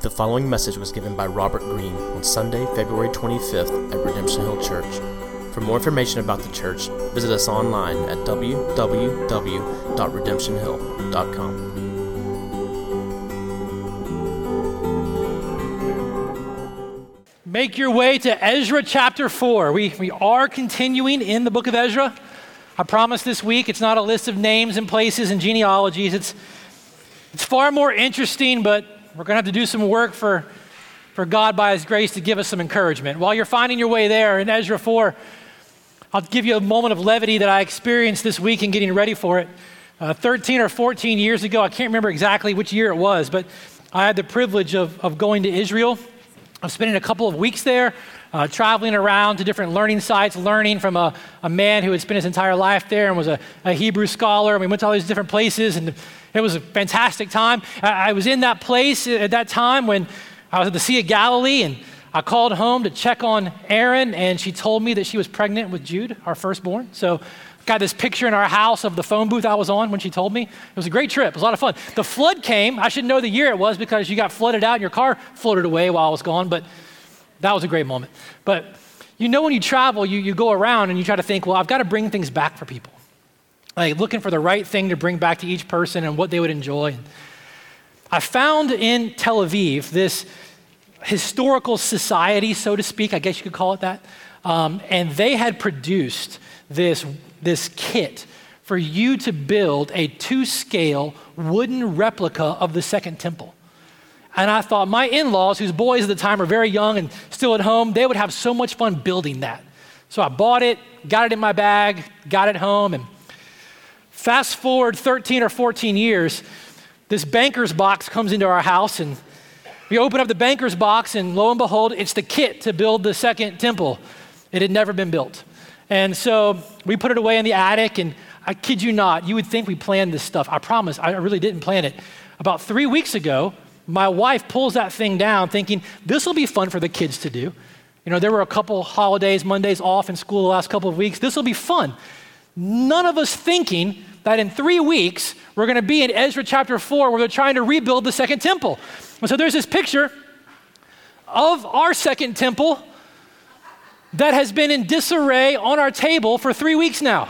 The following message was given by Robert Greene on Sunday, February 25th at Redemption Hill Church. For more information about the church, visit us online at www.redemptionhill.com. Make your way to Ezra chapter 4. We, we are continuing in the book of Ezra. I promise this week it's not a list of names and places and genealogies. It's, it's far more interesting, but we're going to have to do some work for, for God by His grace to give us some encouragement. While you're finding your way there in Ezra 4, I'll give you a moment of levity that I experienced this week in getting ready for it. Uh, 13 or 14 years ago, I can't remember exactly which year it was, but I had the privilege of, of going to Israel, of spending a couple of weeks there, uh, traveling around to different learning sites, learning from a, a man who had spent his entire life there and was a, a Hebrew scholar. And we went to all these different places, and it was a fantastic time. I, I was in that place at that time when I was at the Sea of Galilee, and I called home to check on Erin, and she told me that she was pregnant with Jude, our firstborn. So got this picture in our house of the phone booth I was on when she told me. It was a great trip. It was a lot of fun. The flood came. I shouldn't know the year it was because you got flooded out and your car floated away while I was gone, but that was a great moment. But you know, when you travel, you, you go around and you try to think, well, I've got to bring things back for people. Like looking for the right thing to bring back to each person and what they would enjoy. I found in Tel Aviv this historical society, so to speak, I guess you could call it that. Um, and they had produced this, this kit for you to build a two scale wooden replica of the Second Temple. And I thought my in laws, whose boys at the time are very young and still at home, they would have so much fun building that. So I bought it, got it in my bag, got it home, and fast forward 13 or 14 years, this banker's box comes into our house, and we open up the banker's box, and lo and behold, it's the kit to build the second temple. It had never been built. And so we put it away in the attic, and I kid you not, you would think we planned this stuff. I promise, I really didn't plan it. About three weeks ago, my wife pulls that thing down thinking, this will be fun for the kids to do. You know, there were a couple holidays, Mondays off in school the last couple of weeks. This will be fun. None of us thinking that in three weeks we're going to be in Ezra chapter 4 where they're trying to rebuild the second temple. And so there's this picture of our second temple that has been in disarray on our table for three weeks now.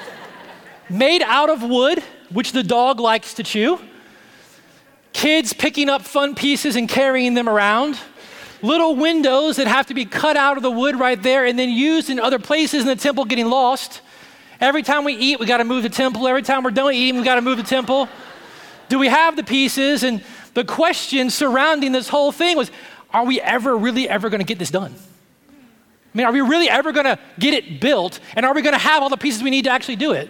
Made out of wood, which the dog likes to chew kids picking up fun pieces and carrying them around, little windows that have to be cut out of the wood right there and then used in other places in the temple getting lost. Every time we eat, we got to move the temple. Every time we're done eating, we got to move the temple. Do we have the pieces? And the question surrounding this whole thing was are we ever really ever going to get this done? I mean, are we really ever going to get it built? And are we going to have all the pieces we need to actually do it?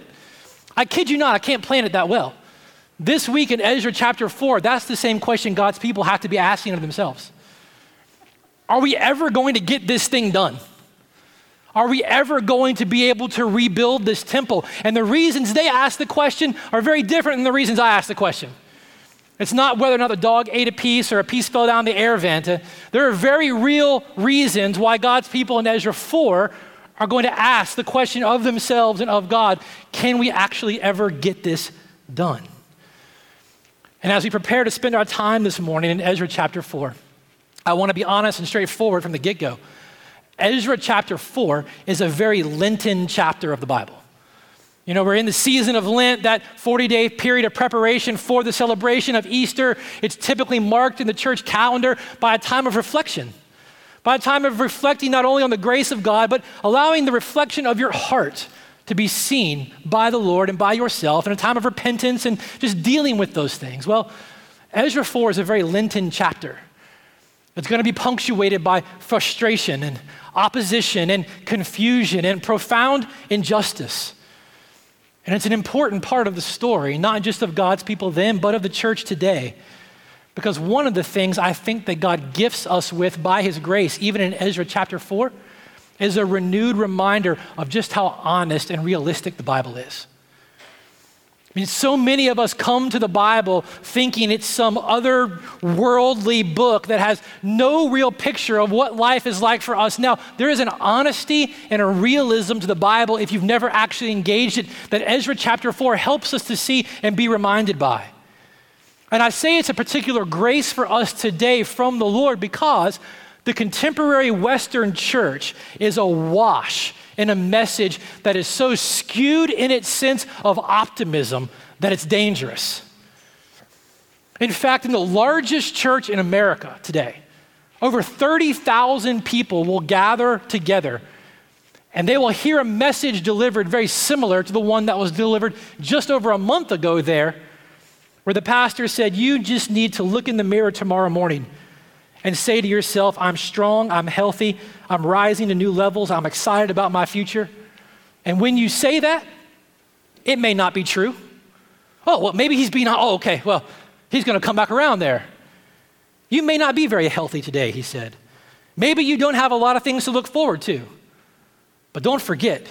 I kid you not, I can't plan it that well. This week in Ezra chapter 4, that's the same question God's people have to be asking of themselves. Are we ever going to get this thing done? Are we ever going to be able to rebuild this temple? And the reasons they ask the question are very different than the reasons I ask the question. It's not whether or not the dog ate a piece or a piece fell down the air vent. There are very real reasons why God's people in Ezra 4 are going to ask the question of themselves and of God can we actually ever get this done? And as we prepare to spend our time this morning in Ezra chapter 4, I want to be honest and straightforward from the get go. Ezra chapter 4 is a very Lenten chapter of the Bible. You know, we're in the season of Lent, that 40 day period of preparation for the celebration of Easter. It's typically marked in the church calendar by a time of reflection, by a time of reflecting not only on the grace of God, but allowing the reflection of your heart to be seen by the Lord and by yourself in a time of repentance and just dealing with those things. Well, Ezra 4 is a very Lenten chapter. It's going to be punctuated by frustration and opposition and confusion and profound injustice. And it's an important part of the story, not just of God's people then, but of the church today. Because one of the things I think that God gifts us with by His grace, even in Ezra chapter 4, is a renewed reminder of just how honest and realistic the Bible is. I mean, so many of us come to the Bible thinking it's some other worldly book that has no real picture of what life is like for us now. There is an honesty and a realism to the Bible, if you've never actually engaged it, that Ezra chapter 4 helps us to see and be reminded by. And I say it's a particular grace for us today from the Lord because the contemporary Western church is awash in a message that is so skewed in its sense of optimism that it's dangerous. In fact, in the largest church in America today, over 30,000 people will gather together and they will hear a message delivered very similar to the one that was delivered just over a month ago there, where the pastor said, You just need to look in the mirror tomorrow morning and say to yourself, I'm strong, I'm healthy, I'm rising to new levels, I'm excited about my future. And when you say that, it may not be true. Oh, well, maybe he's being, oh, okay, well, he's going to come back around there. You may not be very healthy today, he said. Maybe you don't have a lot of things to look forward to. But don't forget,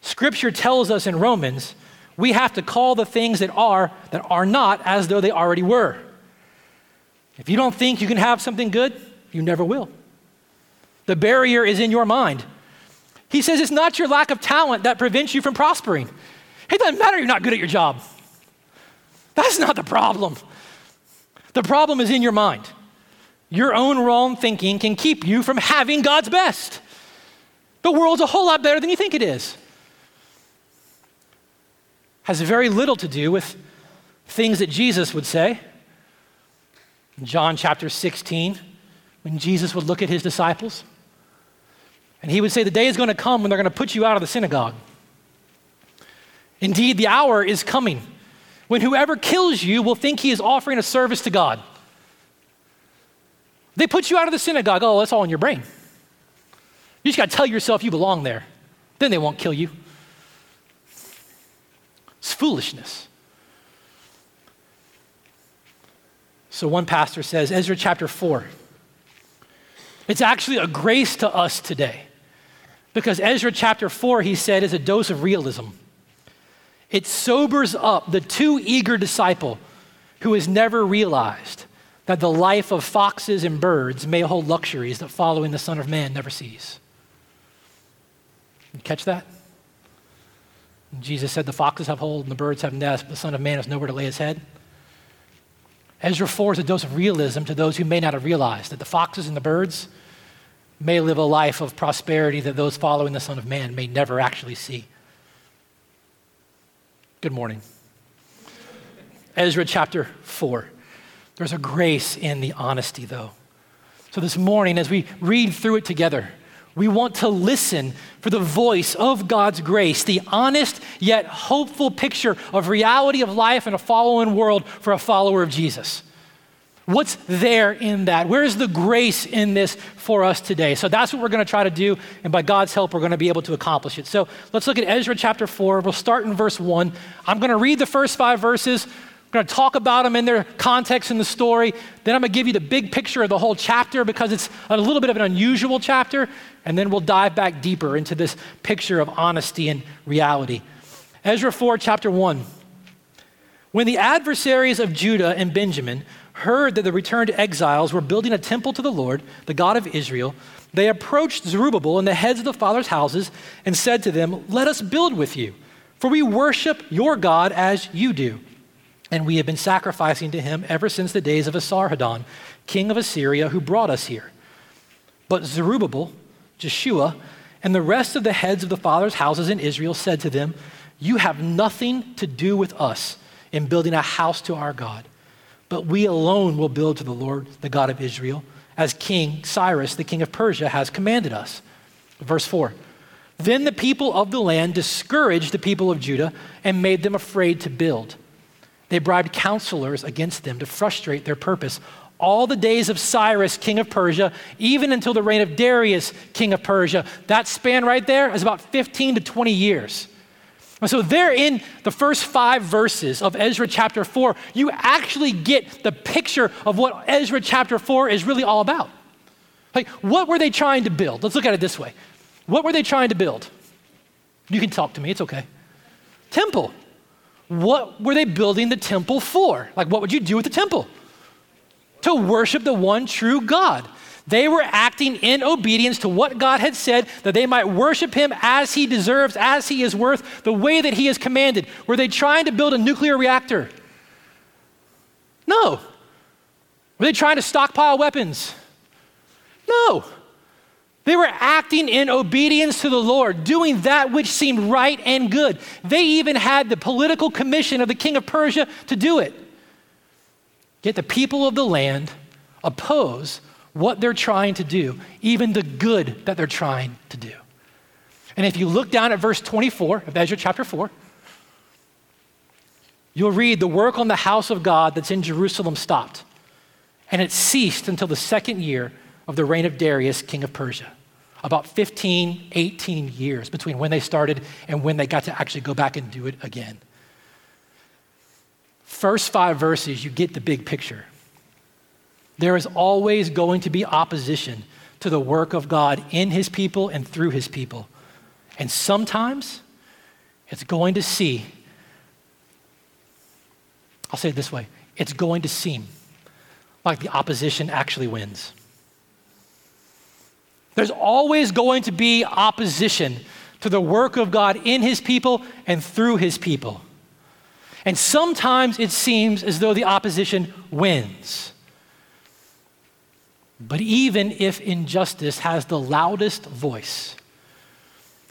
Scripture tells us in Romans, we have to call the things that are that are not as though they already were. If you don't think you can have something good, you never will. The barrier is in your mind. He says it's not your lack of talent that prevents you from prospering. It doesn't matter you're not good at your job. That's not the problem. The problem is in your mind. Your own wrong thinking can keep you from having God's best. The world's a whole lot better than you think it is. Has very little to do with things that Jesus would say. In John chapter 16, when Jesus would look at his disciples, and he would say, The day is going to come when they're going to put you out of the synagogue. Indeed, the hour is coming when whoever kills you will think he is offering a service to God. They put you out of the synagogue. Oh, that's all in your brain. You just got to tell yourself you belong there. Then they won't kill you. It's foolishness. So one pastor says, Ezra chapter 4, it's actually a grace to us today. Because Ezra chapter 4, he said, is a dose of realism. It sobers up the too eager disciple who has never realized that the life of foxes and birds may hold luxuries that following the Son of Man never sees. You catch that? Jesus said, The foxes have holes and the birds have nests, but the Son of Man has nowhere to lay his head. Ezra 4 is a dose of realism to those who may not have realized that the foxes and the birds may live a life of prosperity that those following the Son of Man may never actually see. Good morning. Ezra chapter 4. There's a grace in the honesty, though. So this morning, as we read through it together, we want to listen for the voice of God's grace, the honest yet hopeful picture of reality of life in a following world for a follower of Jesus. What's there in that? Where's the grace in this for us today? So that's what we're going to try to do, and by God's help, we're going to be able to accomplish it. So let's look at Ezra chapter 4. We'll start in verse 1. I'm going to read the first five verses. I'm going to talk about them in their context in the story. Then I'm going to give you the big picture of the whole chapter because it's a little bit of an unusual chapter. And then we'll dive back deeper into this picture of honesty and reality. Ezra 4, chapter 1. When the adversaries of Judah and Benjamin heard that the returned exiles were building a temple to the Lord, the God of Israel, they approached Zerubbabel and the heads of the fathers' houses and said to them, Let us build with you, for we worship your God as you do and we have been sacrificing to him ever since the days of Esarhaddon, king of Assyria, who brought us here. But Zerubbabel, Jeshua, and the rest of the heads of the fathers' houses in Israel said to them, You have nothing to do with us in building a house to our God, but we alone will build to the Lord, the God of Israel, as King Cyrus, the king of Persia, has commanded us. Verse 4 Then the people of the land discouraged the people of Judah and made them afraid to build. They bribed counselors against them to frustrate their purpose. All the days of Cyrus, king of Persia, even until the reign of Darius, king of Persia, that span right there is about 15 to 20 years. And so, there in the first five verses of Ezra chapter 4, you actually get the picture of what Ezra chapter 4 is really all about. Like, what were they trying to build? Let's look at it this way. What were they trying to build? You can talk to me, it's okay. Temple what were they building the temple for? Like, what would you do with the temple? To worship the one true God. They were acting in obedience to what God had said that they might worship him as he deserves, as he is worth, the way that he has commanded. Were they trying to build a nuclear reactor? No. Were they trying to stockpile weapons? No. They were acting in obedience to the Lord, doing that which seemed right and good. They even had the political commission of the king of Persia to do it. Yet the people of the land oppose what they're trying to do, even the good that they're trying to do. And if you look down at verse 24 of Ezra chapter 4, you'll read the work on the house of God that's in Jerusalem stopped. And it ceased until the second year of the reign of Darius, king of Persia. About 15, 18 years between when they started and when they got to actually go back and do it again. First five verses, you get the big picture. There is always going to be opposition to the work of God in his people and through his people. And sometimes it's going to see, I'll say it this way it's going to seem like the opposition actually wins. There's always going to be opposition to the work of God in his people and through his people. And sometimes it seems as though the opposition wins. But even if injustice has the loudest voice,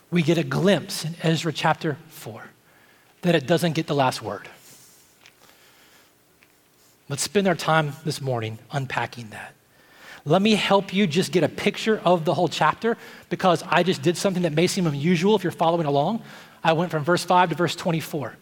we get a glimpse in Ezra chapter 4 that it doesn't get the last word. Let's spend our time this morning unpacking that. Let me help you just get a picture of the whole chapter because I just did something that may seem unusual if you're following along. I went from verse 5 to verse 24.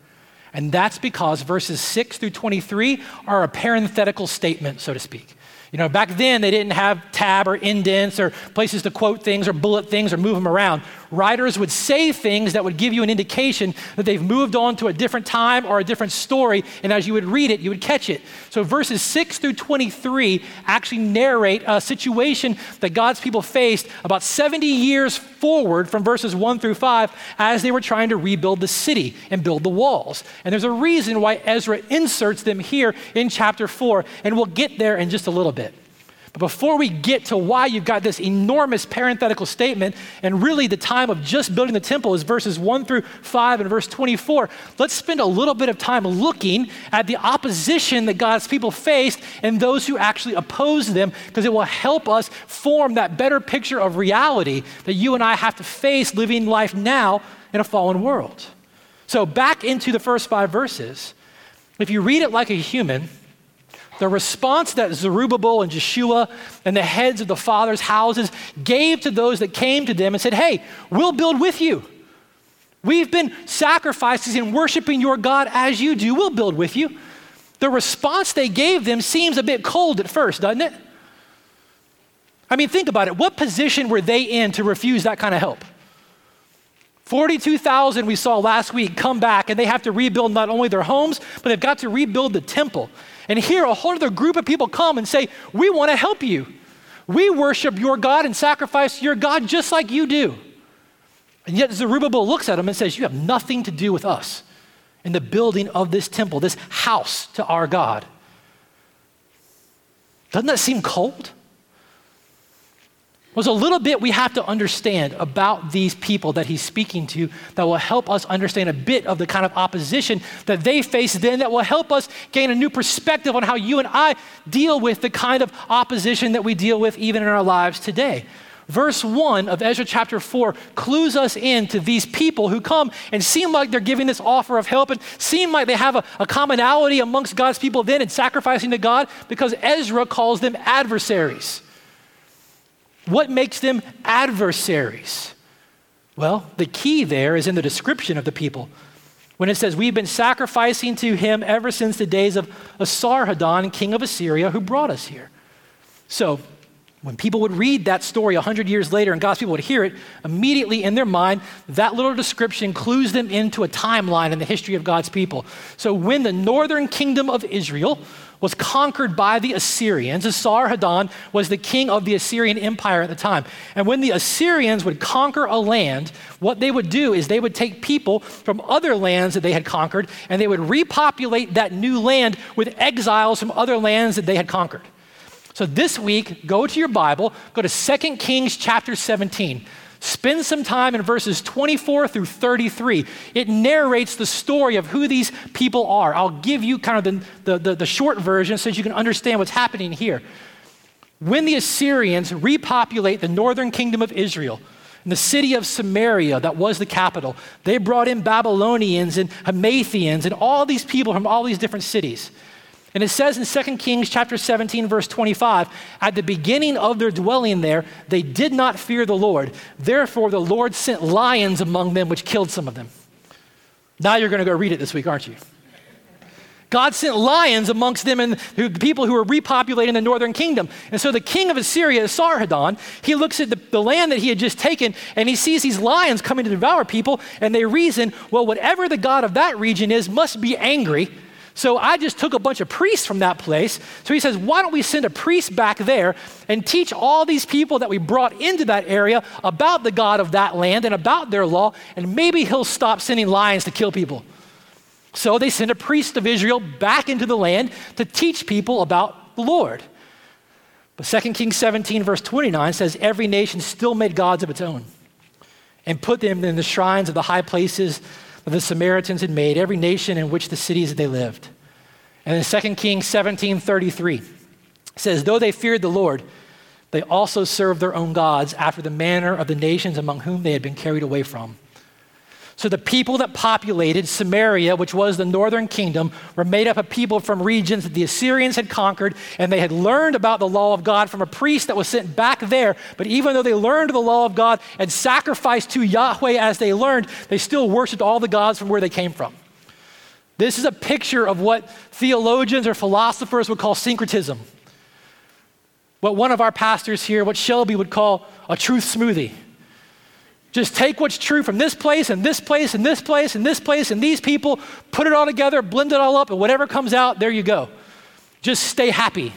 And that's because verses 6 through 23 are a parenthetical statement, so to speak. You know, back then they didn't have tab or indents or places to quote things or bullet things or move them around. Writers would say things that would give you an indication that they've moved on to a different time or a different story, and as you would read it, you would catch it. So verses 6 through 23 actually narrate a situation that God's people faced about 70 years forward from verses 1 through 5 as they were trying to rebuild the city and build the walls. And there's a reason why Ezra inserts them here in chapter 4, and we'll get there in just a little bit. But before we get to why you've got this enormous parenthetical statement, and really the time of just building the temple is verses 1 through 5 and verse 24, let's spend a little bit of time looking at the opposition that God's people faced and those who actually opposed them, because it will help us form that better picture of reality that you and I have to face living life now in a fallen world. So, back into the first five verses, if you read it like a human, the response that Zerubbabel and Jeshua and the heads of the fathers' houses gave to those that came to them and said, Hey, we'll build with you. We've been sacrificing and worshiping your God as you do. We'll build with you. The response they gave them seems a bit cold at first, doesn't it? I mean, think about it. What position were they in to refuse that kind of help? 42,000 we saw last week come back and they have to rebuild not only their homes, but they've got to rebuild the temple. And here, a whole other group of people come and say, We want to help you. We worship your God and sacrifice your God just like you do. And yet, Zerubbabel looks at him and says, You have nothing to do with us in the building of this temple, this house to our God. Doesn't that seem cold? Was a little bit we have to understand about these people that he's speaking to that will help us understand a bit of the kind of opposition that they face then that will help us gain a new perspective on how you and I deal with the kind of opposition that we deal with even in our lives today. Verse 1 of Ezra chapter 4 clues us in to these people who come and seem like they're giving this offer of help and seem like they have a, a commonality amongst God's people then in sacrificing to God because Ezra calls them adversaries. What makes them adversaries? Well, the key there is in the description of the people. When it says, We've been sacrificing to him ever since the days of Esarhaddon, king of Assyria, who brought us here. So, when people would read that story 100 years later and God's people would hear it, immediately in their mind, that little description clues them into a timeline in the history of God's people. So, when the northern kingdom of Israel was conquered by the Assyrians. Esarhaddon was the king of the Assyrian Empire at the time. And when the Assyrians would conquer a land, what they would do is they would take people from other lands that they had conquered and they would repopulate that new land with exiles from other lands that they had conquered. So this week, go to your Bible, go to 2 Kings chapter 17. Spend some time in verses 24 through 33. It narrates the story of who these people are. I'll give you kind of the, the, the, the short version so you can understand what's happening here. When the Assyrians repopulate the northern kingdom of Israel, in the city of Samaria, that was the capital, they brought in Babylonians and Hamathians and all these people from all these different cities. And it says in 2 Kings chapter 17 verse 25, at the beginning of their dwelling there, they did not fear the Lord. Therefore the Lord sent lions among them which killed some of them. Now you're going to go read it this week, aren't you? God sent lions amongst them and the people who were repopulating the northern kingdom. And so the king of Assyria, Esarhaddon, he looks at the, the, land that he had just taken and he sees these lions coming to devour people. And they reason, well, whatever the God of that region is must be angry. So I just took a bunch of priests from that place. So he says, why don't we send a priest back there and teach all these people that we brought into that area about the God of that land and about their law, and maybe he'll stop sending lions to kill people. So they sent a priest of Israel back into the land to teach people about the Lord. But 2 Kings 17, verse 29 says, Every nation still made gods of its own and put them in the shrines of the high places the Samaritans had made, every nation in which the cities that they lived. And in 2 Kings 17, 33 says, Though they feared the Lord, they also served their own gods after the manner of the nations among whom they had been carried away from. So the people that populated Samaria, which was the northern kingdom, were made up of people from regions that the Assyrians had conquered, and they had learned about the law of God from a priest that was sent back there. But even though they learned the law of God and sacrificed to Yahweh as they learned, they still worshiped all the gods from where they came from. This is a picture of what theologians or philosophers would call syncretism. What one of our pastors here, what Shelby would call a truth smoothie. Just take what's true from this place and this place and this place and this place and these people, put it all together, blend it all up, and whatever comes out, there you go. Just stay happy.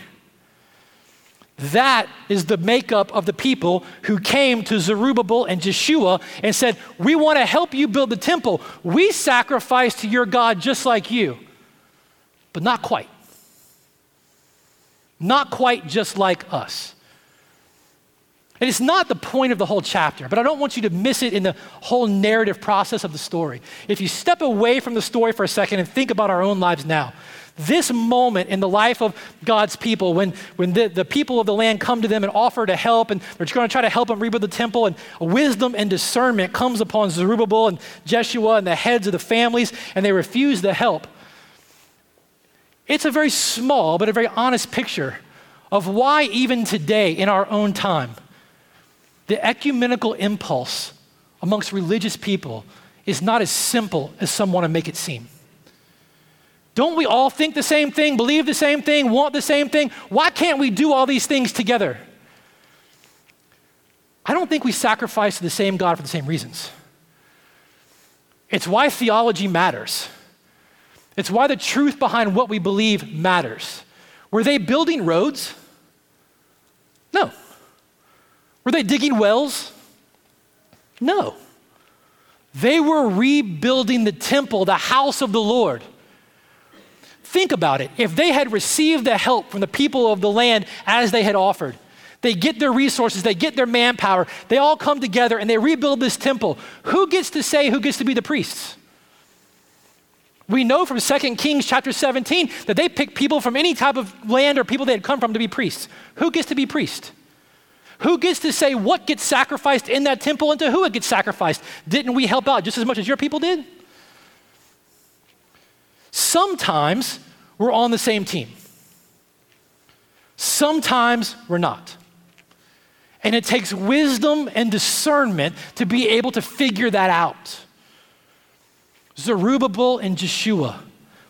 That is the makeup of the people who came to Zerubbabel and Jeshua and said, We want to help you build the temple. We sacrifice to your God just like you, but not quite. Not quite just like us. And it's not the point of the whole chapter, but I don't want you to miss it in the whole narrative process of the story. If you step away from the story for a second and think about our own lives now, this moment in the life of God's people, when, when the, the people of the land come to them and offer to help, and they're going to try to help them rebuild the temple, and wisdom and discernment comes upon Zerubbabel and Jeshua and the heads of the families, and they refuse the help. It's a very small but a very honest picture of why, even today in our own time, the ecumenical impulse amongst religious people is not as simple as some want to make it seem. Don't we all think the same thing, believe the same thing, want the same thing? Why can't we do all these things together? I don't think we sacrifice to the same God for the same reasons. It's why theology matters. It's why the truth behind what we believe matters. Were they building roads? No. Were they digging wells? No. They were rebuilding the temple, the house of the Lord. Think about it. If they had received the help from the people of the land as they had offered, they get their resources, they get their manpower, they all come together and they rebuild this temple. Who gets to say who gets to be the priests? We know from 2 Kings chapter 17 that they picked people from any type of land or people they had come from to be priests. Who gets to be priest? Who gets to say what gets sacrificed in that temple and to who it gets sacrificed? Didn't we help out just as much as your people did? Sometimes we're on the same team. Sometimes we're not. And it takes wisdom and discernment to be able to figure that out. Zerubbabel and Jeshua,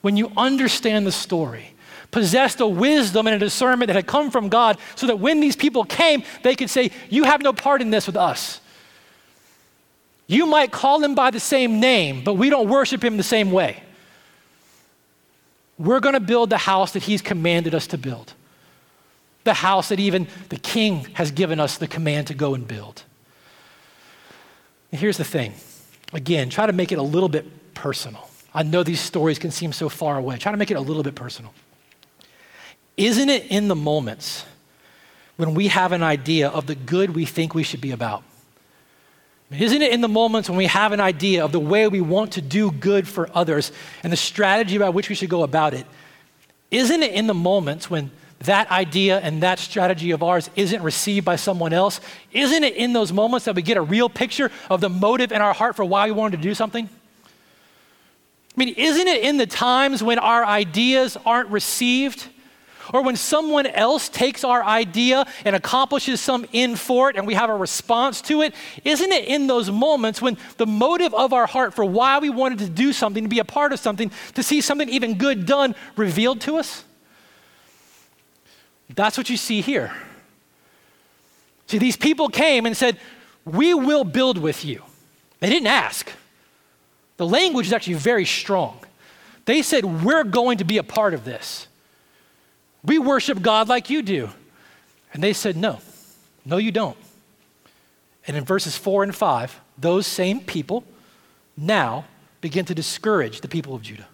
when you understand the story, possessed a wisdom and a discernment that had come from God so that when these people came, they could say, You have no part in this with us. You might call him by the same name, but we don't worship him the same way. We're going to build the house that he's commanded us to build, the house that even the king has given us the command to go and build. And here's the thing again, try to make it a little bit personal. I know these stories can seem so far away. Try to make it a little bit personal. Isn't it in the moments when we have an idea of the good we think we should be about Isn't it in the moments when we have an idea of the way we want to do good for others and the strategy by which we should go about it? Isn't it in the moments when that idea and that strategy of ours isn't received by someone else? Isn't it in those moments that we get a real picture of the motive in our heart for why we wanted to do something? I mean, isn't it in the times when our ideas aren't received? Or when someone else takes our idea and accomplishes some end for it and we have a response to it, isn't it in those moments when the motive of our heart for why we wanted to do something, to be a part of something, to see something even good done revealed to us? That's what you see here. See, these people came and said, We will build with you. They didn't ask. The language is actually very strong. They said, We're going to be a part of this. We worship God like you do. And they said, No, no, you don't. And in verses four and five, those same people now begin to discourage the people of Judah,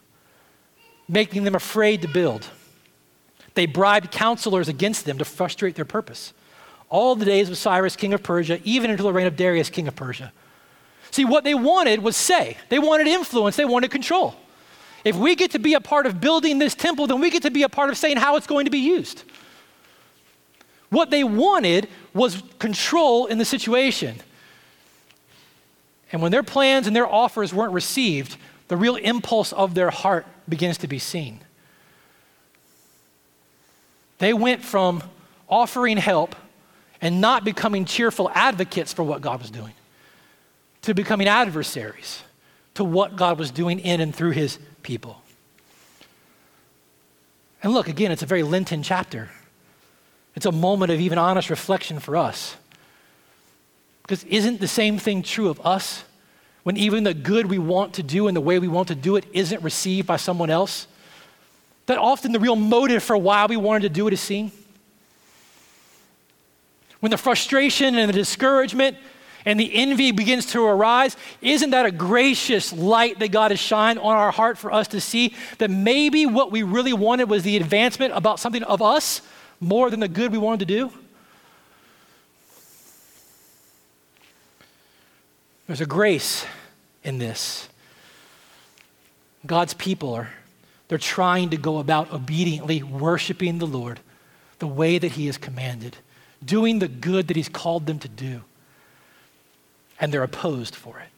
making them afraid to build. They bribed counselors against them to frustrate their purpose. All the days of Cyrus, king of Persia, even until the reign of Darius, king of Persia. See, what they wanted was say, they wanted influence, they wanted control. If we get to be a part of building this temple, then we get to be a part of saying how it's going to be used. What they wanted was control in the situation. And when their plans and their offers weren't received, the real impulse of their heart begins to be seen. They went from offering help and not becoming cheerful advocates for what God was doing to becoming adversaries to what God was doing in and through his people. And look, again, it's a very Lenten chapter. It's a moment of even honest reflection for us. Because isn't the same thing true of us? When even the good we want to do and the way we want to do it isn't received by someone else? That often the real motive for why we wanted to do it is seen. When the frustration and the discouragement and the envy begins to arise, isn't that a gracious light that God has shined on our heart for us to see that maybe what we really wanted was the advancement about something of us more than the good we wanted to do? There's a grace in this. God's people are they're trying to go about obediently worshiping the Lord the way that he has commanded, doing the good that he's called them to do and they're opposed for it.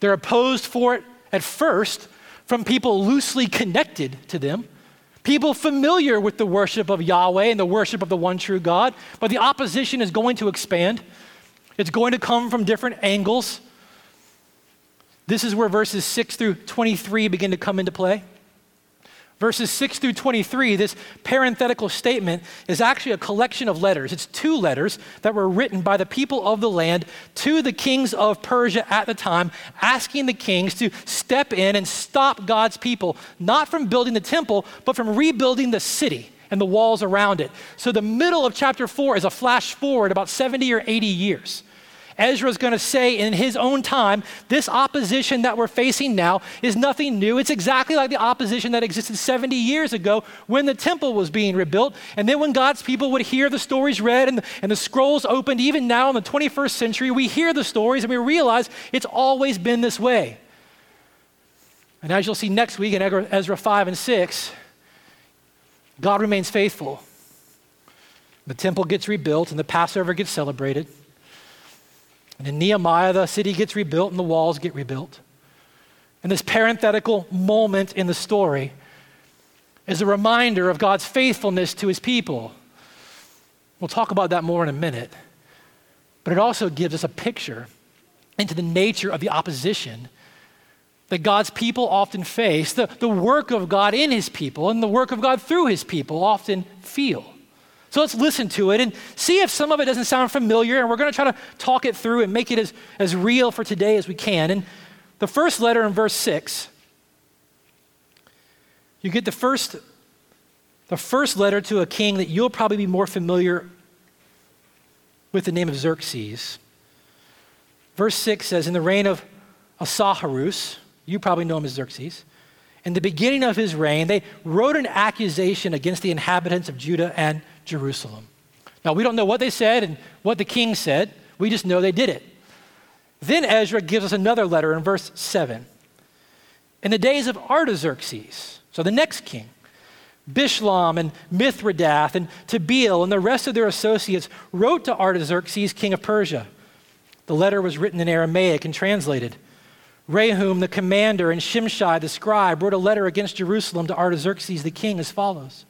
They're opposed for it at first from people loosely connected to them, people familiar with the worship of Yahweh and the worship of the one true God, but the opposition is going to expand. It's going to come from different angles. This is where verses 6 through 23 begin to come into play. Verses 6 through 23, this parenthetical statement is actually a collection of letters. It's two letters that were written by the people of the land to the kings of Persia at the time, asking the kings to step in and stop God's people, not from building the temple, but from rebuilding the city and the walls around it. So the middle of chapter 4 is a flash forward about 70 or 80 years. Ezra is going to say in his own time, this opposition that we're facing now is nothing new. It's exactly like the opposition that existed 70 years ago when the temple was being rebuilt. And then when God's people would hear the stories read and and the scrolls opened, even now in the 21st century, we hear the stories and we realize it's always been this way. And as you'll see next week in Ezra 5 and 6, God remains faithful. The temple gets rebuilt and the Passover gets celebrated. And in Nehemiah, the city gets rebuilt and the walls get rebuilt. And this parenthetical moment in the story is a reminder of God's faithfulness to his people. We'll talk about that more in a minute. But it also gives us a picture into the nature of the opposition that God's people often face, the, the work of God in his people, and the work of God through his people often feel. So let's listen to it and see if some of it doesn't sound familiar. And we're going to try to talk it through and make it as, as real for today as we can. And the first letter in verse 6, you get the first, the first letter to a king that you'll probably be more familiar with the name of Xerxes. Verse 6 says, In the reign of Ahasuerus, you probably know him as Xerxes, in the beginning of his reign, they wrote an accusation against the inhabitants of Judah and Jerusalem. Now, we don't know what they said and what the king said. We just know they did it. Then Ezra gives us another letter in verse 7. In the days of Artaxerxes, so the next king, Bishlam and Mithredath and Tabeel and the rest of their associates wrote to Artaxerxes, king of Persia. The letter was written in Aramaic and translated. Rehum, the commander, and Shimshai, the scribe, wrote a letter against Jerusalem to Artaxerxes, the king, as follows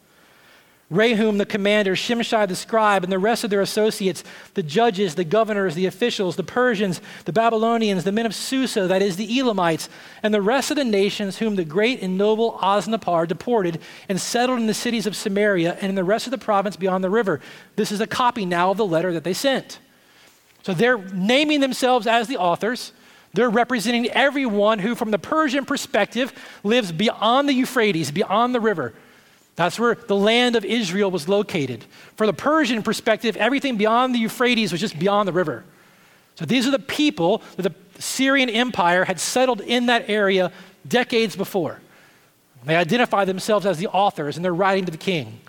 Rehum, the commander, Shimshai, the scribe, and the rest of their associates, the judges, the governors, the officials, the Persians, the Babylonians, the men of Susa, that is, the Elamites, and the rest of the nations whom the great and noble Osnappar deported and settled in the cities of Samaria and in the rest of the province beyond the river. This is a copy now of the letter that they sent. So they're naming themselves as the authors. They're representing everyone who, from the Persian perspective, lives beyond the Euphrates, beyond the river. That's where the land of Israel was located. For the Persian perspective, everything beyond the Euphrates was just beyond the river. So these are the people that the Syrian Empire had settled in that area decades before. They identify themselves as the authors and they're writing to the king,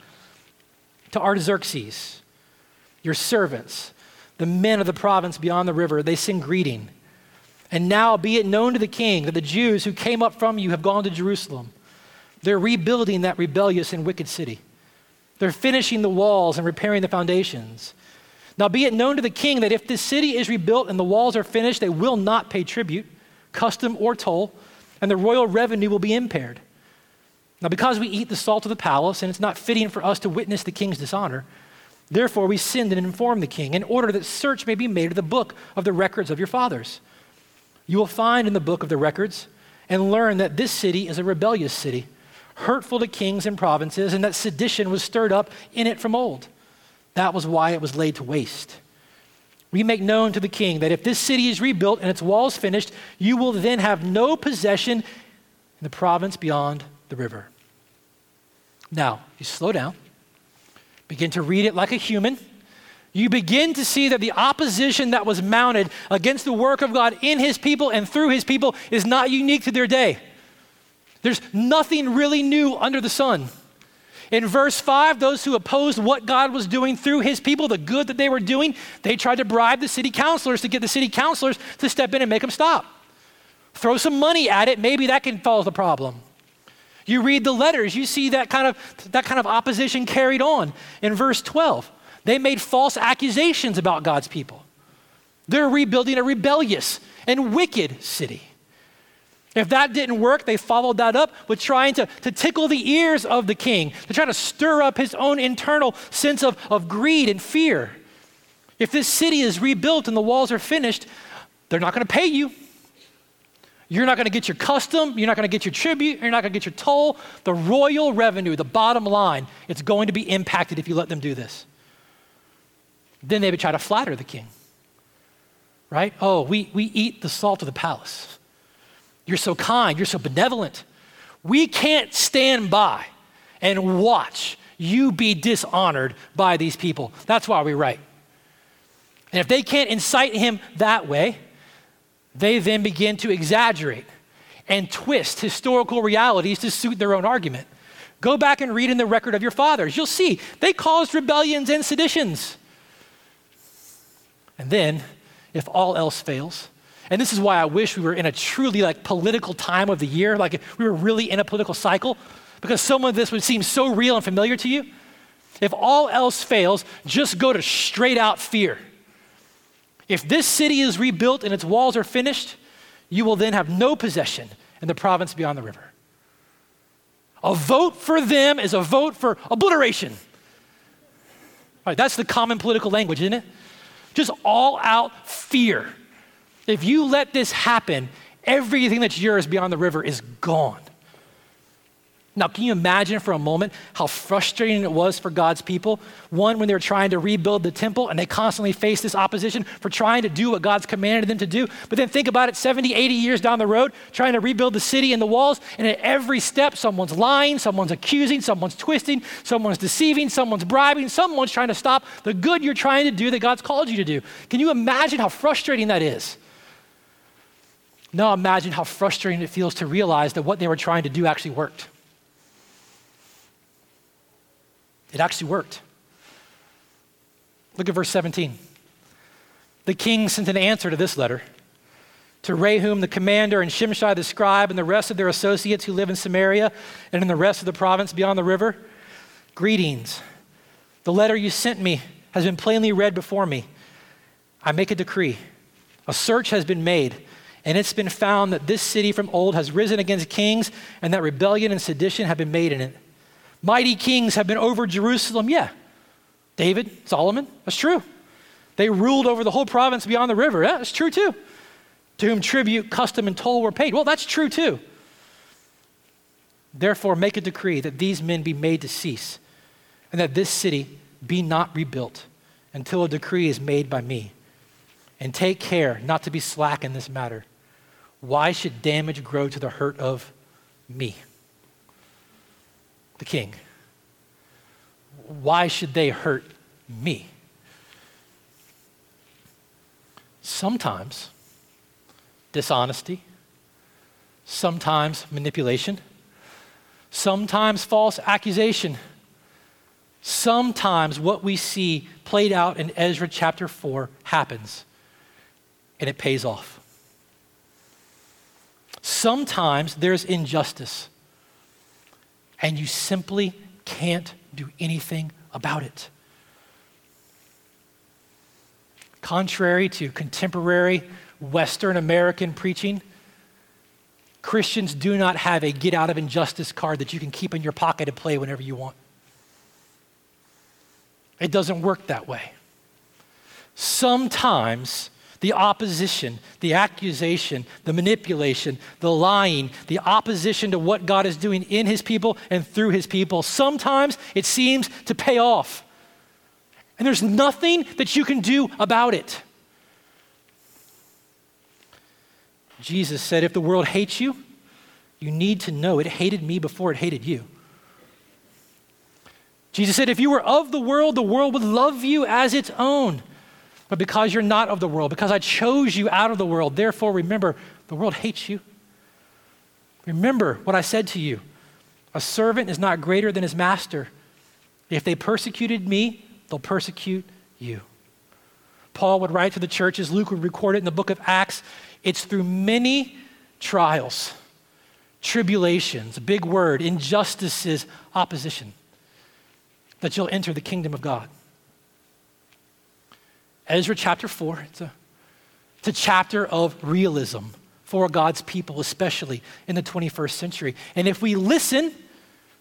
to Artaxerxes, your servants, the men of the province beyond the river. They sing greeting. And now be it known to the king that the Jews who came up from you have gone to Jerusalem they're rebuilding that rebellious and wicked city. They're finishing the walls and repairing the foundations. Now, be it known to the king that if this city is rebuilt and the walls are finished, they will not pay tribute, custom, or toll, and the royal revenue will be impaired. Now, because we eat the salt of the palace, and it's not fitting for us to witness the king's dishonor, therefore we sinned and informed the king, in order that search may be made of the book of the records of your fathers. You will find in the book of the records and learn that this city is a rebellious city hurtful to kings and provinces, and that sedition was stirred up in it from old. That was why it was laid to waste. We make known to the king that if this city is rebuilt and its walls finished, you will then have no possession in the province beyond the river. Now, you slow down, begin to read it like a human. You begin to see that the opposition that was mounted against the work of God in his people and through his people is not unique to their day. There's nothing really new under the sun. In verse 5, those who opposed what God was doing through his people, the good that they were doing, they tried to bribe the city councilors to get the city councilors to step in and make them stop. Throw some money at it, maybe that can solve the problem. You read the letters, you see that kind of, that kind of opposition carried on. In verse 12, they made false accusations about God's people. They're rebuilding a rebellious and wicked city. If that didn't work, they followed that up with trying to, to tickle the ears of the king, to try to stir up his own internal sense of, of greed and fear. If this city is rebuilt and the walls are finished, they're not going to pay you. You're not going to get your custom, you're not going to get your tribute, you're not going to get your toll. The royal revenue, the bottom line, it's going to be impacted if you let them do this. Then they would try to flatter the king. Right? Oh, we, we eat the salt of the palace. You're so kind. You're so benevolent. We can't stand by and watch you be dishonored by these people. That's why we write. And if they can't incite him that way, they then begin to exaggerate and twist historical realities to suit their own argument. Go back and read in the record of your fathers. You'll see they caused rebellions and seditions. And then, if all else fails, and this is why I wish we were in a truly like political time of the year, like we were really in a political cycle, because some of this would seem so real and familiar to you. If all else fails, just go to straight out fear. If this city is rebuilt and its walls are finished, you will then have no possession in the province beyond the river. A vote for them is a vote for obliteration. All right, that's the common political language, isn't it? Just all out fear. If you let this happen, everything that's yours beyond the river is gone. Now, can you imagine for a moment how frustrating it was for God's people? One, when they were trying to rebuild the temple and they constantly faced this opposition for trying to do what God's commanded them to do. But then think about it 70, 80 years down the road, trying to rebuild the city and the walls, and at every step, someone's lying, someone's accusing, someone's twisting, someone's deceiving, someone's bribing, someone's trying to stop the good you're trying to do that God's called you to do. Can you imagine how frustrating that is? Now imagine how frustrating it feels to realize that what they were trying to do actually worked. It actually worked. Look at verse 17. The king sent an answer to this letter To Rehum the commander and Shimshai the scribe and the rest of their associates who live in Samaria and in the rest of the province beyond the river, greetings. The letter you sent me has been plainly read before me. I make a decree. A search has been made, and it's been found that this city from old has risen against kings, and that rebellion and sedition have been made in it. Mighty kings have been over Jerusalem. Yeah. David, Solomon, that's true. They ruled over the whole province beyond the river. Yeah, that's true too. To whom tribute, custom, and toll were paid. Well, that's true too. Therefore, make a decree that these men be made to cease, and that this city be not rebuilt until a decree is made by me. And take care not to be slack in this matter. Why should damage grow to the hurt of me? The king. Why should they hurt me? Sometimes dishonesty, sometimes manipulation, sometimes false accusation sometimes what we see played out in Ezra chapter 4 happens and it pays off. Sometimes there's injustice and you simply can't do anything about it. Contrary to contemporary Western American preaching, Christians do not have a get out of injustice card that you can keep in your pocket and play whenever you want. It doesn't work that way. Sometimes the opposition, the accusation, the manipulation, the lying, the opposition to what God is doing in his people and through his people, sometimes it seems to pay off. And there's nothing that you can do about it. Jesus said, If the world hates you, you need to know it hated me before it hated you. Jesus said, If you were of the world, the world would love you as its own. But because you're not of the world, because I chose you out of the world, therefore remember, the world hates you. Remember what I said to you a servant is not greater than his master. If they persecuted me, they'll persecute you. Paul would write to the churches, Luke would record it in the book of Acts. It's through many trials, tribulations, big word, injustices, opposition that you'll enter the kingdom of God. Ezra chapter 4, it's a, it's a chapter of realism for God's people, especially in the 21st century. And if we listen,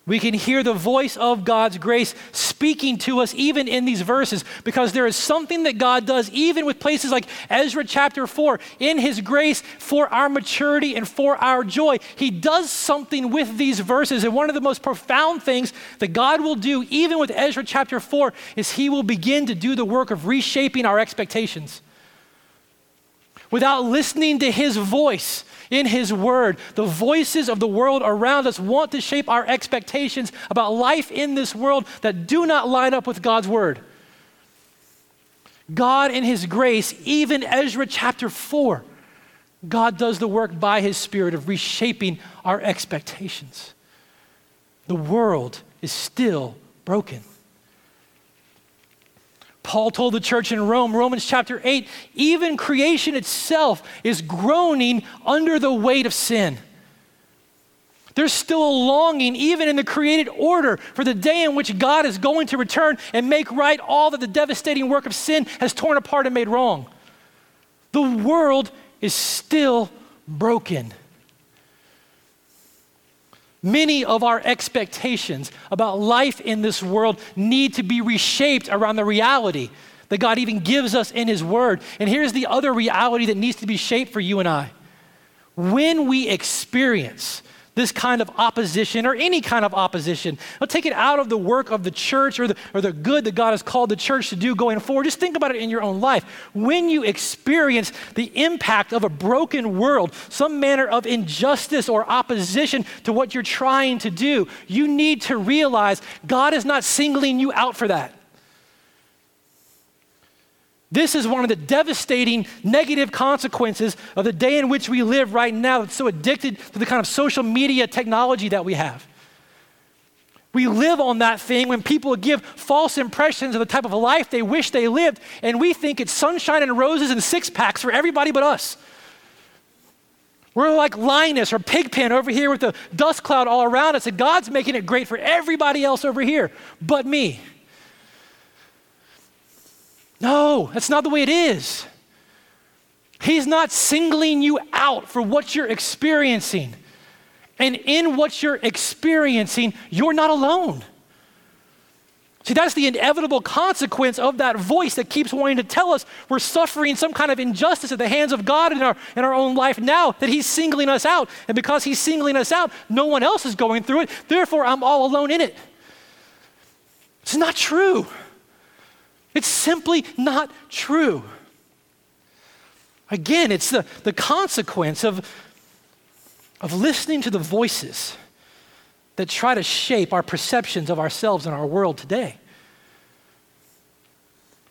we can hear the voice of God's grace speaking to us even in these verses because there is something that God does even with places like Ezra chapter 4 in his grace for our maturity and for our joy. He does something with these verses and one of the most profound things that God will do even with Ezra chapter 4 is he will begin to do the work of reshaping our expectations. Without listening to his voice, in His Word. The voices of the world around us want to shape our expectations about life in this world that do not line up with God's Word. God, in His grace, even Ezra chapter 4, God does the work by His Spirit of reshaping our expectations. The world is still broken. Paul told the church in Rome, Romans chapter 8, even creation itself is groaning under the weight of sin. There's still a longing, even in the created order, for the day in which God is going to return and make right all that the devastating work of sin has torn apart and made wrong. The world is still broken. Many of our expectations about life in this world need to be reshaped around the reality that God even gives us in His Word. And here's the other reality that needs to be shaped for you and I. When we experience this kind of opposition or any kind of opposition. I'll take it out of the work of the church or the, or the good that God has called the church to do going forward. Just think about it in your own life. When you experience the impact of a broken world, some manner of injustice or opposition to what you're trying to do, you need to realize God is not singling you out for that. This is one of the devastating negative consequences of the day in which we live right now that's so addicted to the kind of social media technology that we have. We live on that thing when people give false impressions of the type of life they wish they lived, and we think it's sunshine and roses and six packs for everybody but us. We're like Linus or Pigpen over here with the dust cloud all around us, and God's making it great for everybody else over here but me. No, that's not the way it is. He's not singling you out for what you're experiencing. And in what you're experiencing, you're not alone. See, that's the inevitable consequence of that voice that keeps wanting to tell us we're suffering some kind of injustice at the hands of God in our, in our own life now, that He's singling us out. And because He's singling us out, no one else is going through it. Therefore, I'm all alone in it. It's not true. It's simply not true. Again, it's the, the consequence of, of listening to the voices that try to shape our perceptions of ourselves and our world today.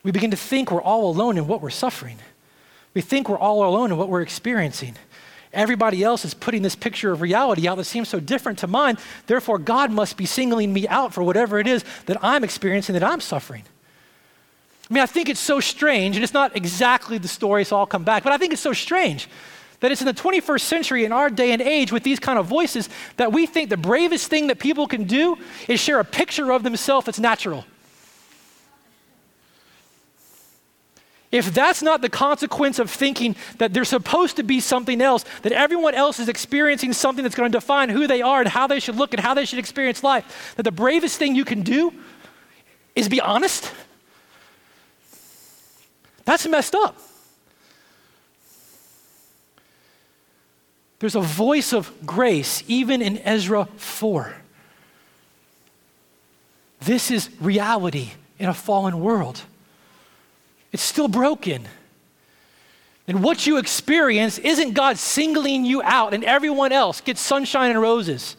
We begin to think we're all alone in what we're suffering. We think we're all alone in what we're experiencing. Everybody else is putting this picture of reality out that seems so different to mine. Therefore, God must be singling me out for whatever it is that I'm experiencing, that I'm suffering. I mean, I think it's so strange, and it's not exactly the story, so I'll come back, but I think it's so strange that it's in the 21st century, in our day and age, with these kind of voices, that we think the bravest thing that people can do is share a picture of themselves that's natural. If that's not the consequence of thinking that there's supposed to be something else, that everyone else is experiencing something that's going to define who they are and how they should look and how they should experience life, that the bravest thing you can do is be honest, that's messed up. There's a voice of grace even in Ezra 4. This is reality in a fallen world. It's still broken. And what you experience isn't God singling you out and everyone else gets sunshine and roses.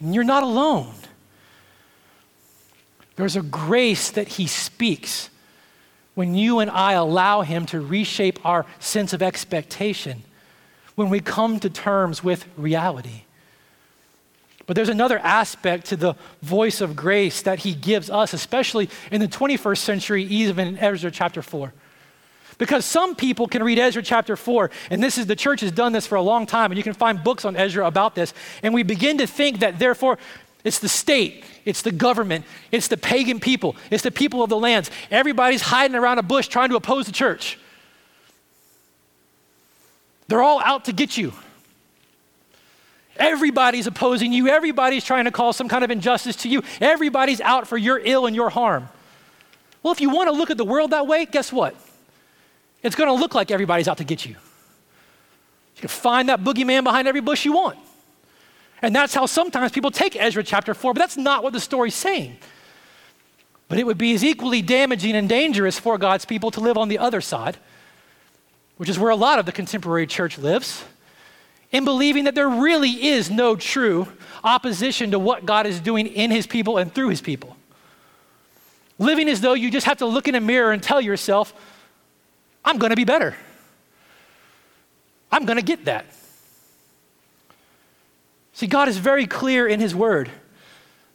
And you're not alone. There's a grace that He speaks when you and I allow Him to reshape our sense of expectation when we come to terms with reality. But there's another aspect to the voice of grace that he gives us, especially in the 21st century, even in Ezra chapter 4. Because some people can read Ezra chapter 4, and this is the church has done this for a long time, and you can find books on Ezra about this, and we begin to think that therefore it's the state, it's the government, it's the pagan people, it's the people of the lands. Everybody's hiding around a bush trying to oppose the church. They're all out to get you. Everybody's opposing you. Everybody's trying to cause some kind of injustice to you. Everybody's out for your ill and your harm. Well, if you want to look at the world that way, guess what? It's going to look like everybody's out to get you. You can find that boogeyman behind every bush you want. And that's how sometimes people take Ezra chapter 4, but that's not what the story's saying. But it would be as equally damaging and dangerous for God's people to live on the other side which is where a lot of the contemporary church lives, in believing that there really is no true opposition to what God is doing in his people and through his people. Living as though you just have to look in a mirror and tell yourself, I'm going to be better. I'm going to get that. See, God is very clear in his word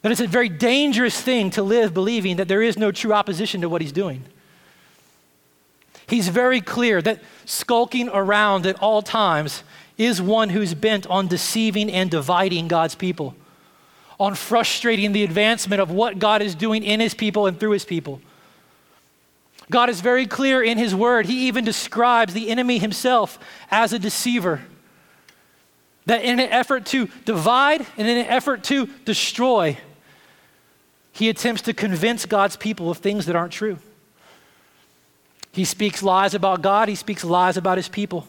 that it's a very dangerous thing to live believing that there is no true opposition to what he's doing. He's very clear that skulking around at all times is one who's bent on deceiving and dividing God's people, on frustrating the advancement of what God is doing in his people and through his people. God is very clear in his word. He even describes the enemy himself as a deceiver. That in an effort to divide and in an effort to destroy, he attempts to convince God's people of things that aren't true. He speaks lies about God, he speaks lies about his people.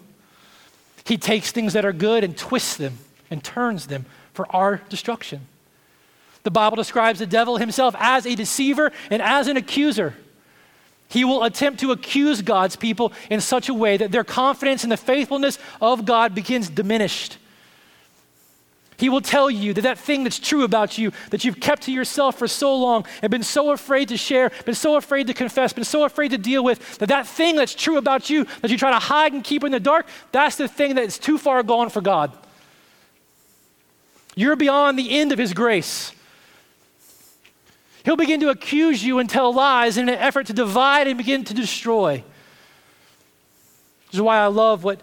He takes things that are good and twists them and turns them for our destruction. The Bible describes the devil himself as a deceiver and as an accuser. He will attempt to accuse God's people in such a way that their confidence in the faithfulness of God begins diminished. He will tell you that that thing that's true about you, that you've kept to yourself for so long and been so afraid to share, been so afraid to confess, been so afraid to deal with, that that thing that's true about you, that you try to hide and keep in the dark, that's the thing that's too far gone for God. You're beyond the end of His grace. He'll begin to accuse you and tell lies in an effort to divide and begin to destroy. This is why I love what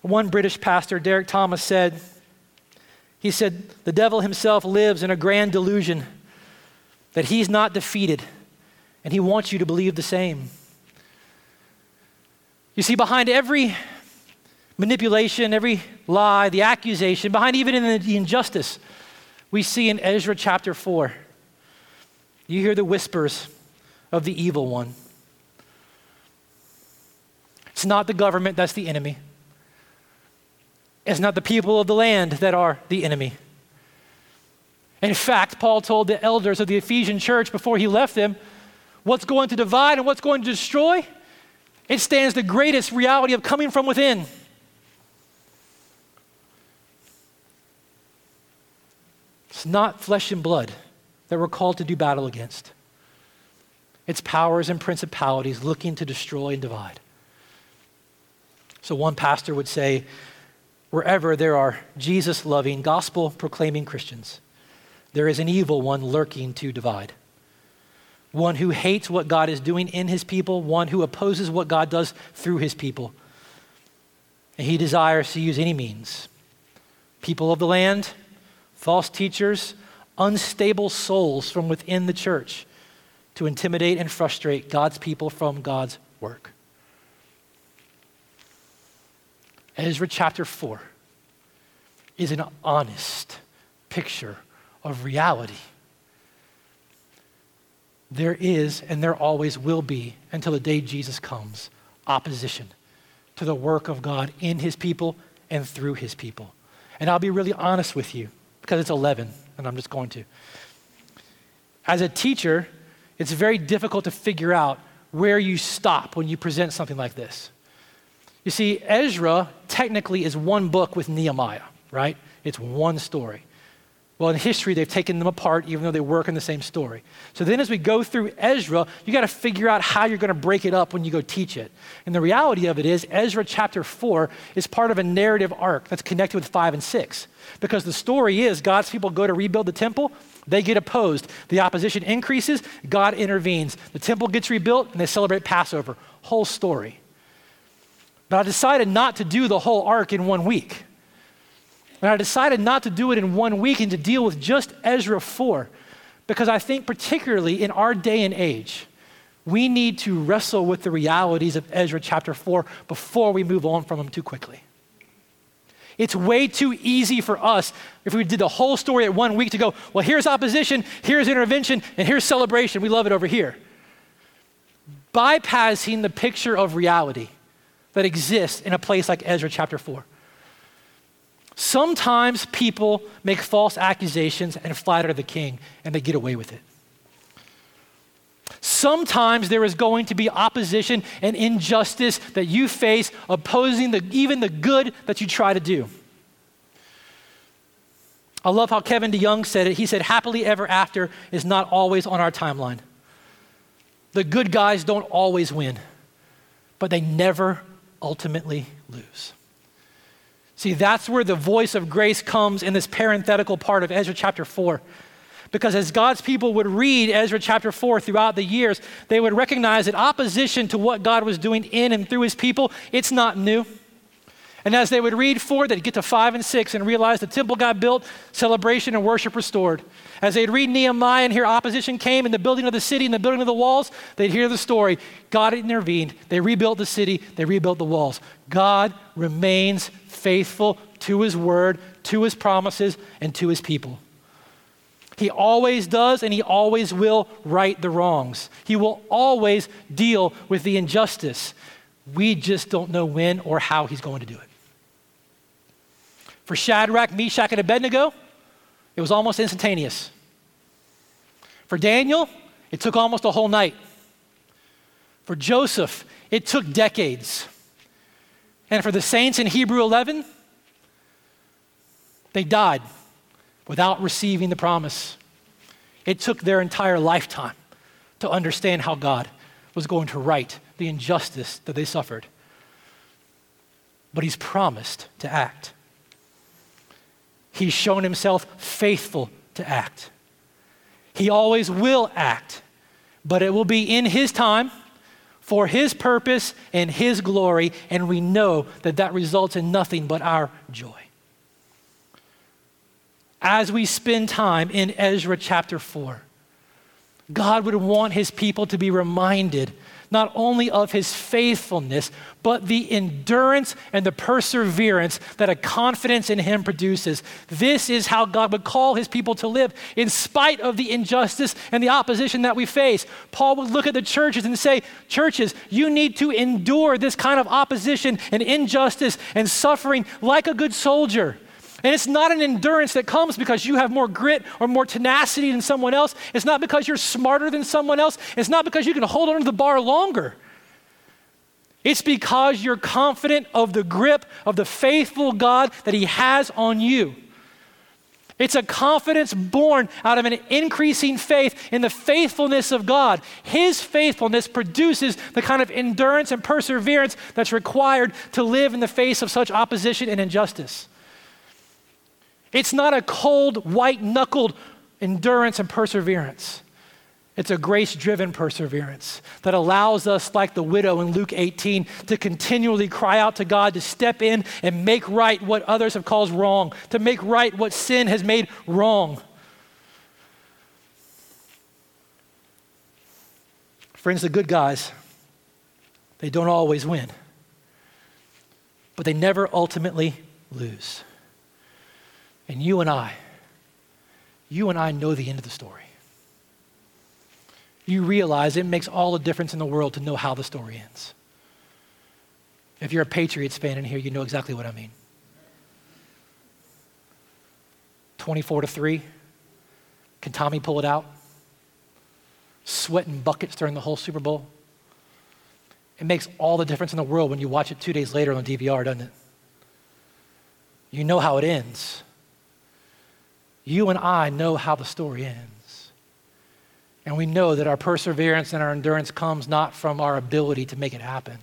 One British pastor, Derek Thomas, said, he said, the devil himself lives in a grand delusion that he's not defeated, and he wants you to believe the same. You see, behind every manipulation, every lie, the accusation, behind even in the injustice, we see in Ezra chapter 4, you hear the whispers of the evil one. It's not the government that's the enemy. It's not the people of the land that are the enemy. In fact, Paul told the elders of the Ephesian church before he left them what's going to divide and what's going to destroy, it stands the greatest reality of coming from within. It's not flesh and blood that we're called to do battle against. It's powers and principalities looking to destroy and divide. So one pastor would say, wherever there are Jesus loving, gospel proclaiming Christians, there is an evil one lurking to divide. One who hates what God is doing in his people, one who opposes what God does through his people. And he desires to use any means. People of the land, false teachers, unstable souls from within the church to intimidate and frustrate God's people from God's work. Ezra chapter 4 is an honest picture of reality. There is, and there always will be, until the day Jesus comes, opposition to the work of God in his people and through his people. And I'll be really honest with you because it's 11, and I'm just going to. As a teacher, it's very difficult to figure out where you stop when you present something like this. You see, Ezra technically is one book with Nehemiah, right? It's one story. Well, in history, they've taken them apart, even though they work in the same story. So then, as we go through Ezra, you got to figure out how you're going to break it up when you go teach it. And the reality of it is, Ezra chapter 4 is part of a narrative arc that's connected with 5 and 6. Because the story is God's people go to rebuild the temple, they get opposed. The opposition increases, God intervenes. The temple gets rebuilt, and they celebrate Passover. Whole story. But I decided not to do the whole arc in one week. And I decided not to do it in one week and to deal with just Ezra 4, because I think, particularly in our day and age, we need to wrestle with the realities of Ezra chapter 4 before we move on from them too quickly. It's way too easy for us if we did the whole story at one week to go, well, here's opposition, here's intervention, and here's celebration. We love it over here. Bypassing the picture of reality that exists in a place like Ezra chapter 4. Sometimes people make false accusations and flatter the king, and they get away with it. Sometimes there is going to be opposition and injustice that you face, opposing the, even the good that you try to do. I love how Kevin DeYoung said it. He said, Happily ever after is not always on our timeline. The good guys don't always win, but they never ultimately lose. See, that's where the voice of grace comes in this parenthetical part of Ezra chapter 4. Because as God's people would read Ezra chapter 4 throughout the years, they would recognize that opposition to what God was doing in and through his people, it's not new. And as they would read four, they'd get to five and six and realize the temple got built, celebration and worship restored. As they'd read Nehemiah and hear opposition came in the building of the city and the building of the walls, they'd hear the story. God intervened. They rebuilt the city, they rebuilt the walls. God remains faithful to his word, to his promises, and to his people. He always does and he always will right the wrongs. He will always deal with the injustice. We just don't know when or how he's going to do it. For Shadrach, Meshach, and Abednego, it was almost instantaneous. For Daniel, it took almost a whole night. For Joseph, it took decades. And for the saints in Hebrew 11, they died without receiving the promise. It took their entire lifetime to understand how God was going to right the injustice that they suffered. But He's promised to act. He's shown himself faithful to act. He always will act, but it will be in his time, for His purpose and His glory, and we know that that results in nothing but our joy. As we spend time in Ezra chapter 4, God would want His people to be reminded not only of his faithfulness, but the endurance and the perseverance that a confidence in him produces. This is how God would call his people to live in spite of the injustice and the opposition that we face. Paul would look at the churches and say, Churches, you need to endure this kind of opposition and injustice and suffering like a good soldier. And it's not an endurance that comes because you have more grit or more tenacity than someone else. It's not because you're smarter than someone else. It's not because you can hold on to the bar longer. It's because you're confident of the grip of the faithful God that He has on you. It's a confidence born out of an increasing faith in the faithfulness of God. His faithfulness produces the kind of endurance and perseverance that's required to live in the face of such opposition and injustice. It's not a cold, white knuckled endurance and perseverance. It's a grace driven perseverance that allows us, like the widow in Luke 18, to continually cry out to God to step in and make right what others have caused wrong, to make right what sin has made wrong. Friends, the good guys, they don't always win, but they never ultimately lose. And you and I, you and I know the end of the story. You realize it makes all the difference in the world to know how the story ends. If you're a Patriots fan in here, you know exactly what I mean. 24 to 3. Can Tommy pull it out? Sweating buckets during the whole Super Bowl. It makes all the difference in the world when you watch it two days later on DVR, doesn't it? You know how it ends. You and I know how the story ends. And we know that our perseverance and our endurance comes not from our ability to make it happen,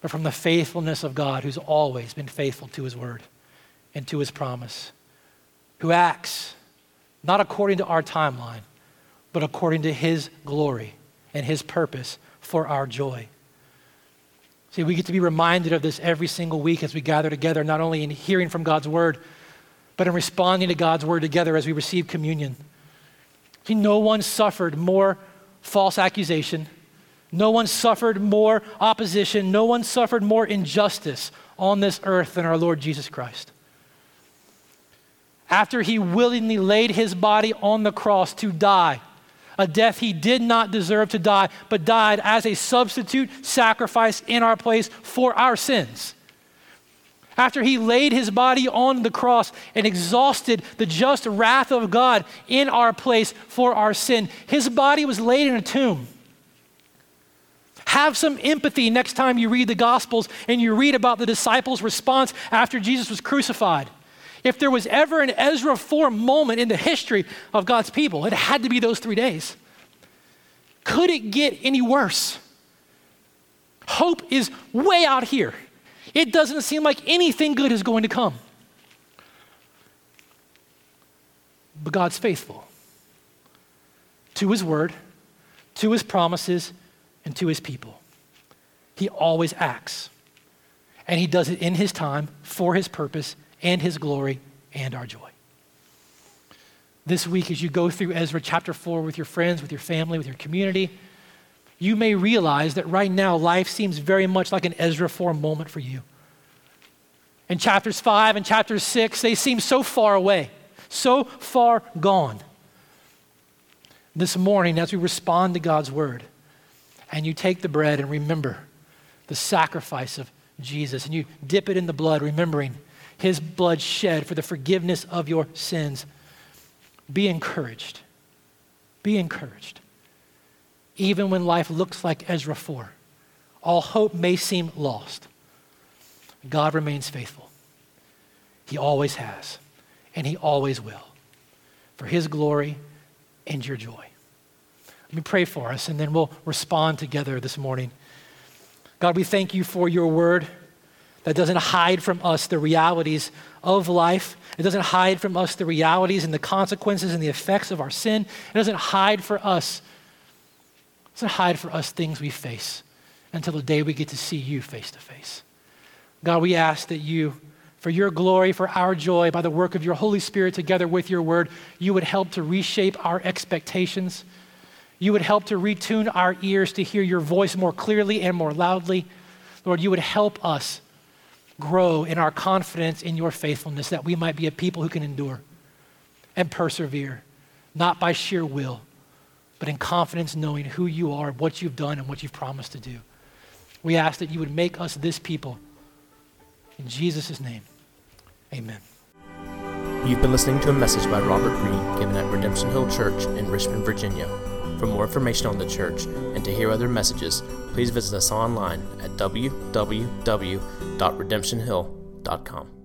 but from the faithfulness of God who's always been faithful to his word and to his promise, who acts not according to our timeline, but according to his glory and his purpose for our joy. See, we get to be reminded of this every single week as we gather together, not only in hearing from God's word but in responding to God's word together as we receive communion. See, no one suffered more false accusation. No one suffered more opposition. No one suffered more injustice on this earth than our Lord Jesus Christ. After he willingly laid his body on the cross to die, a death he did not deserve to die, but died as a substitute sacrifice in our place for our sins after he laid his body on the cross and exhausted the just wrath of God in our place for our sin, his body was laid in a tomb. Have some empathy next time you read the Gospels and you read about the disciples' response after Jesus was crucified. If there was ever an Ezra 4 moment in the history of God's people, it had to be those three days. Could it get any worse? Hope is way out here. It doesn't seem like anything good is going to come. But God's faithful to his word, to his promises, and to his people. He always acts. And he does it in his time, for his purpose, and his glory, and our joy. This week, as you go through Ezra chapter 4 with your friends, with your family, with your community, you may realize that right now life seems very much like an Ezra 4 moment for you. In chapters 5 and chapter 6, they seem so far away, so far gone. This morning, as we respond to God's word, and you take the bread and remember the sacrifice of Jesus, and you dip it in the blood, remembering his blood shed for the forgiveness of your sins, be encouraged. Be encouraged even when life looks like Ezra 4. All hope may seem lost. God remains faithful. He always has, and He always will, for His glory and your joy. Let me pray for us, and then we'll respond together this morning. God, we thank you for your word that doesn't hide from us the realities of life. It doesn't hide from us the realities and the consequences and the effects of our sin. It doesn't hide for us Let's hide for us things we face until the day we get to see you face to face. God, we ask that you, for your glory, for our joy, by the work of your Holy Spirit together with your word, you would help to reshape our expectations. You would help to retune our ears to hear your voice more clearly and more loudly. Lord, you would help us grow in our confidence in your faithfulness that we might be a people who can endure and persevere, not by sheer will, but in confidence knowing who you are, what you've done, and what you've promised to do. We ask that you would make us this people. In Jesus' name, amen. You've been listening to a message by Robert Greene given at Redemption Hill Church in Richmond, Virginia. For more information on the church and to hear other messages, please visit us online at www.redemptionhill.com.